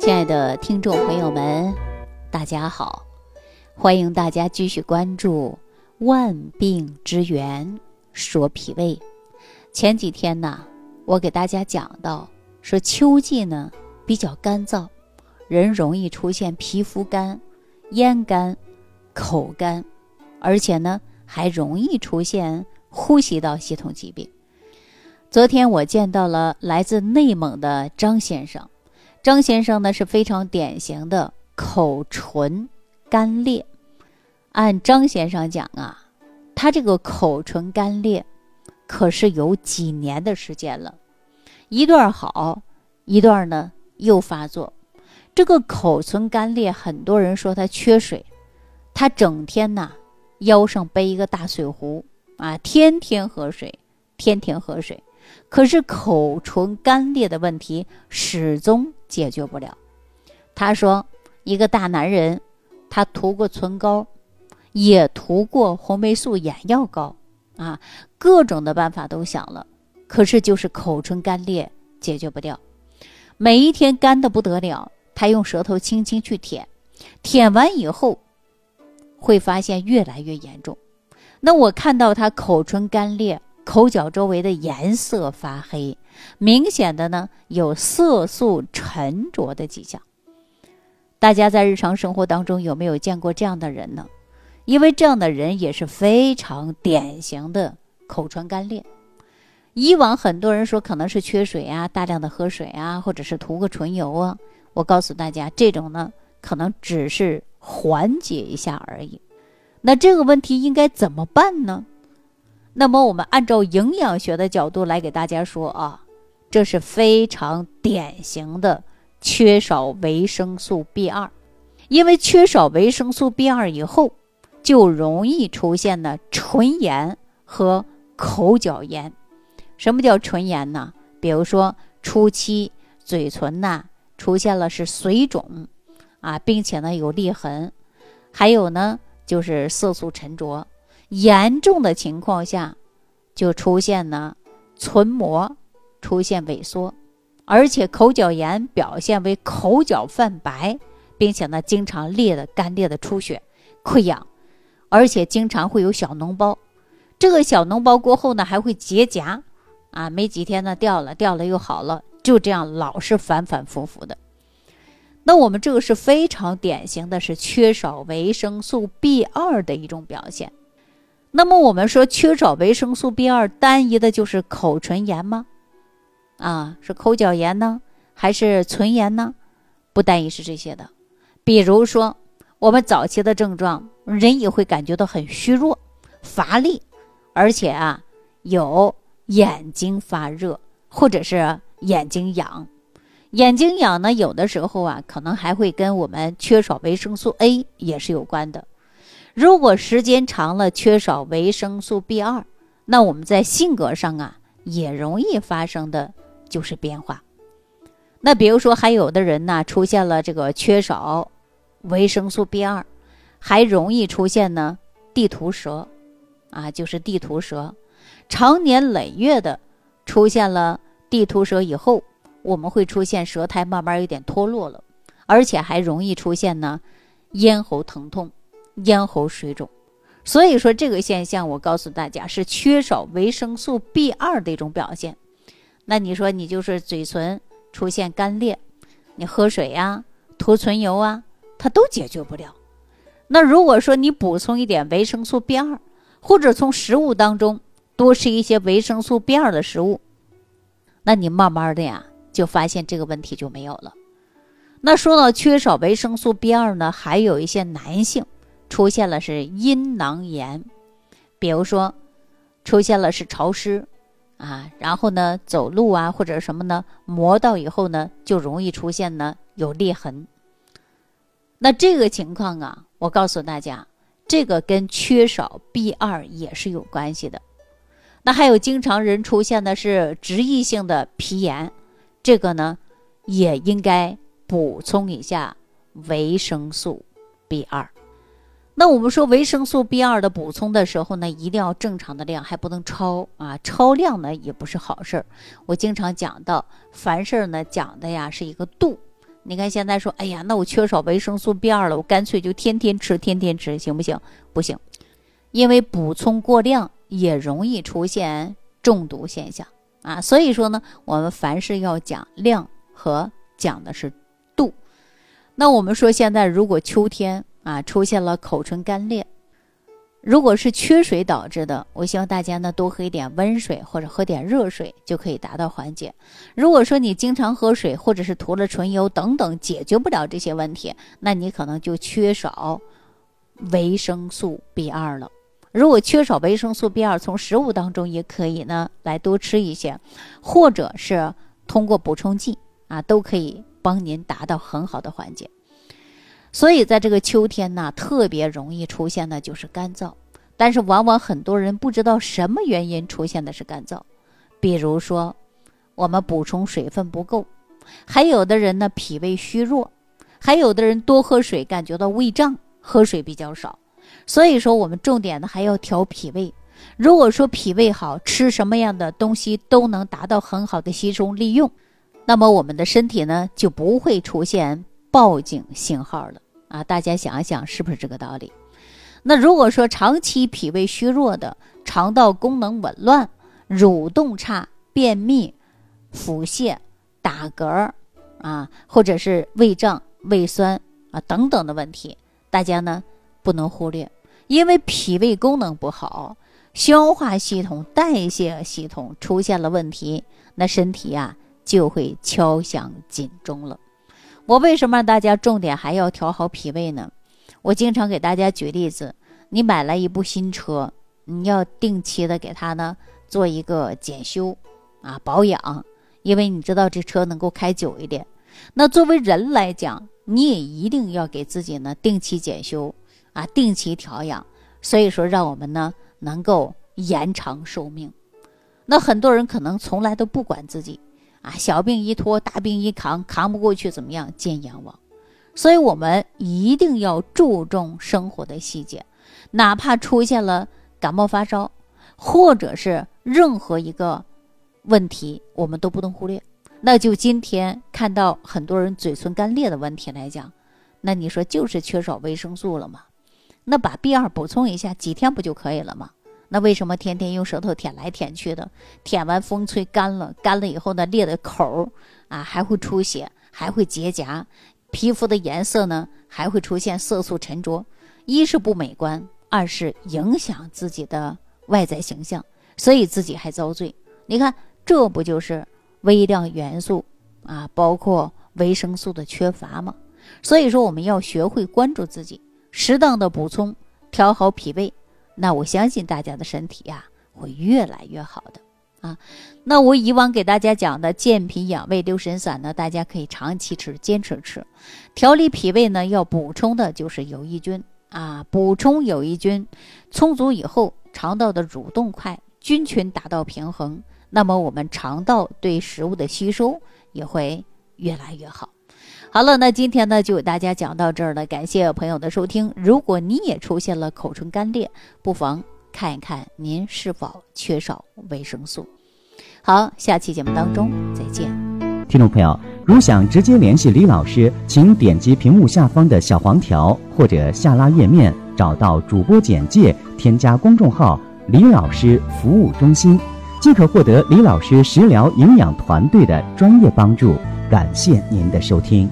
亲爱的听众朋友们，大家好！欢迎大家继续关注《万病之源说脾胃》。前几天呢，我给大家讲到，说秋季呢比较干燥，人容易出现皮肤干、咽干、口干，而且呢还容易出现呼吸道系统疾病。昨天我见到了来自内蒙的张先生，张先生呢是非常典型的口唇干裂。按张先生讲啊，他这个口唇干裂，可是有几年的时间了，一段好，一段呢又发作。这个口唇干裂，很多人说他缺水，他整天呐腰上背一个大水壶啊，天天喝水，天天喝水。可是口唇干裂的问题始终解决不了。他说：“一个大男人，他涂过唇膏，也涂过红霉素眼药膏，啊，各种的办法都想了，可是就是口唇干裂解决不掉。每一天干的不得了，他用舌头轻轻去舔，舔完以后，会发现越来越严重。那我看到他口唇干裂。”口角周围的颜色发黑，明显的呢有色素沉着的迹象。大家在日常生活当中有没有见过这样的人呢？因为这样的人也是非常典型的口唇干裂。以往很多人说可能是缺水啊，大量的喝水啊，或者是涂个唇油啊。我告诉大家，这种呢可能只是缓解一下而已。那这个问题应该怎么办呢？那么，我们按照营养学的角度来给大家说啊，这是非常典型的缺少维生素 B 二，因为缺少维生素 B 二以后，就容易出现呢唇炎和口角炎。什么叫唇炎呢？比如说初期嘴唇呐出现了是水肿啊，并且呢有裂痕，还有呢就是色素沉着。严重的情况下，就出现呢唇膜出现萎缩，而且口角炎表现为口角泛白，并且呢经常裂的干裂的出血、溃疡，而且经常会有小脓包。这个小脓包过后呢还会结痂，啊，没几天呢掉了，掉了又好了，就这样老是反反复复的。那我们这个是非常典型的是缺少维生素 B 二的一种表现。那么我们说缺少维生素 B 二，单一的就是口唇炎吗？啊，是口角炎呢，还是唇炎呢？不单一是这些的。比如说，我们早期的症状，人也会感觉到很虚弱、乏力，而且啊，有眼睛发热，或者是眼睛痒。眼睛痒呢，有的时候啊，可能还会跟我们缺少维生素 A 也是有关的。如果时间长了缺少维生素 B 二，那我们在性格上啊也容易发生的就是变化。那比如说还有的人呢出现了这个缺少维生素 B 二，还容易出现呢地图舌，啊就是地图舌，长年累月的出现了地图舌以后，我们会出现舌苔慢慢有点脱落了，而且还容易出现呢咽喉疼痛。咽喉水肿，所以说这个现象，我告诉大家是缺少维生素 B 二的一种表现。那你说你就是嘴唇出现干裂，你喝水呀、涂唇油啊，它都解决不了。那如果说你补充一点维生素 B 二，或者从食物当中多吃一些维生素 B 二的食物，那你慢慢的呀，就发现这个问题就没有了。那说到缺少维生素 B 二呢，还有一些男性。出现了是阴囊炎，比如说出现了是潮湿啊，然后呢走路啊或者什么呢磨到以后呢就容易出现呢有裂痕。那这个情况啊，我告诉大家，这个跟缺少 B 二也是有关系的。那还有经常人出现的是脂溢性的皮炎，这个呢也应该补充一下维生素 B 二。那我们说维生素 B 二的补充的时候呢，一定要正常的量，还不能超啊，超量呢也不是好事儿。我经常讲到，凡事呢讲的呀是一个度，你看现在说，哎呀，那我缺少维生素 B 二了，我干脆就天天吃，天天吃，行不行？不行，因为补充过量也容易出现中毒现象啊。所以说呢，我们凡事要讲量和讲的是度。那我们说现在如果秋天啊出现了口唇干裂。如果是缺水导致的，我希望大家呢多喝一点温水或者喝点热水就可以达到缓解。如果说你经常喝水或者是涂了唇油等等解决不了这些问题，那你可能就缺少维生素 B 二了。如果缺少维生素 B 二，从食物当中也可以呢来多吃一些，或者是通过补充剂啊，都可以帮您达到很好的缓解。所以，在这个秋天呢，特别容易出现的就是干燥，但是往往很多人不知道什么原因出现的是干燥，比如说我们补充水分不够，还有的人呢脾胃虚弱，还有的人多喝水感觉到胃胀，喝水比较少。所以说，我们重点呢还要调脾胃。如果说脾胃好，吃什么样的东西都能达到很好的吸收利用，那么我们的身体呢就不会出现。报警信号了啊！大家想一想，是不是这个道理？那如果说长期脾胃虚弱的、肠道功能紊乱、蠕动差、便秘、腹泻、打嗝啊，或者是胃胀、胃酸啊等等的问题，大家呢不能忽略，因为脾胃功能不好，消化系统、代谢系统出现了问题，那身体呀就会敲响警钟了。我为什么让大家重点还要调好脾胃呢？我经常给大家举例子：你买来一部新车，你要定期的给它呢做一个检修啊保养，因为你知道这车能够开久一点。那作为人来讲，你也一定要给自己呢定期检修啊，定期调养。所以说，让我们呢能够延长寿命。那很多人可能从来都不管自己。啊，小病一拖，大病一扛，扛不过去怎么样？见阎王。所以，我们一定要注重生活的细节，哪怕出现了感冒发烧，或者是任何一个问题，我们都不能忽略。那就今天看到很多人嘴唇干裂的问题来讲，那你说就是缺少维生素了吗？那把 B 二补充一下，几天不就可以了吗？那为什么天天用舌头舔来舔去的？舔完风吹干了，干了以后呢，裂的口儿啊，还会出血，还会结痂，皮肤的颜色呢，还会出现色素沉着。一是不美观，二是影响自己的外在形象，所以自己还遭罪。你看，这不就是微量元素啊，包括维生素的缺乏吗？所以说，我们要学会关注自己，适当的补充，调好脾胃。那我相信大家的身体呀会越来越好的啊。那我以往给大家讲的健脾养胃六神散呢，大家可以长期吃，坚持吃。调理脾胃呢，要补充的就是有益菌啊。补充有益菌充足以后，肠道的蠕动快，菌群达到平衡，那么我们肠道对食物的吸收也会越来越好。好了，那今天呢就给大家讲到这儿了，感谢朋友的收听。如果你也出现了口唇干裂，不妨看一看您是否缺少维生素。好，下期节目当中再见。听众朋友，如想直接联系李老师，请点击屏幕下方的小黄条或者下拉页面，找到主播简介，添加公众号“李老师服务中心”，即可获得李老师食疗营养团队的专业帮助。感谢您的收听。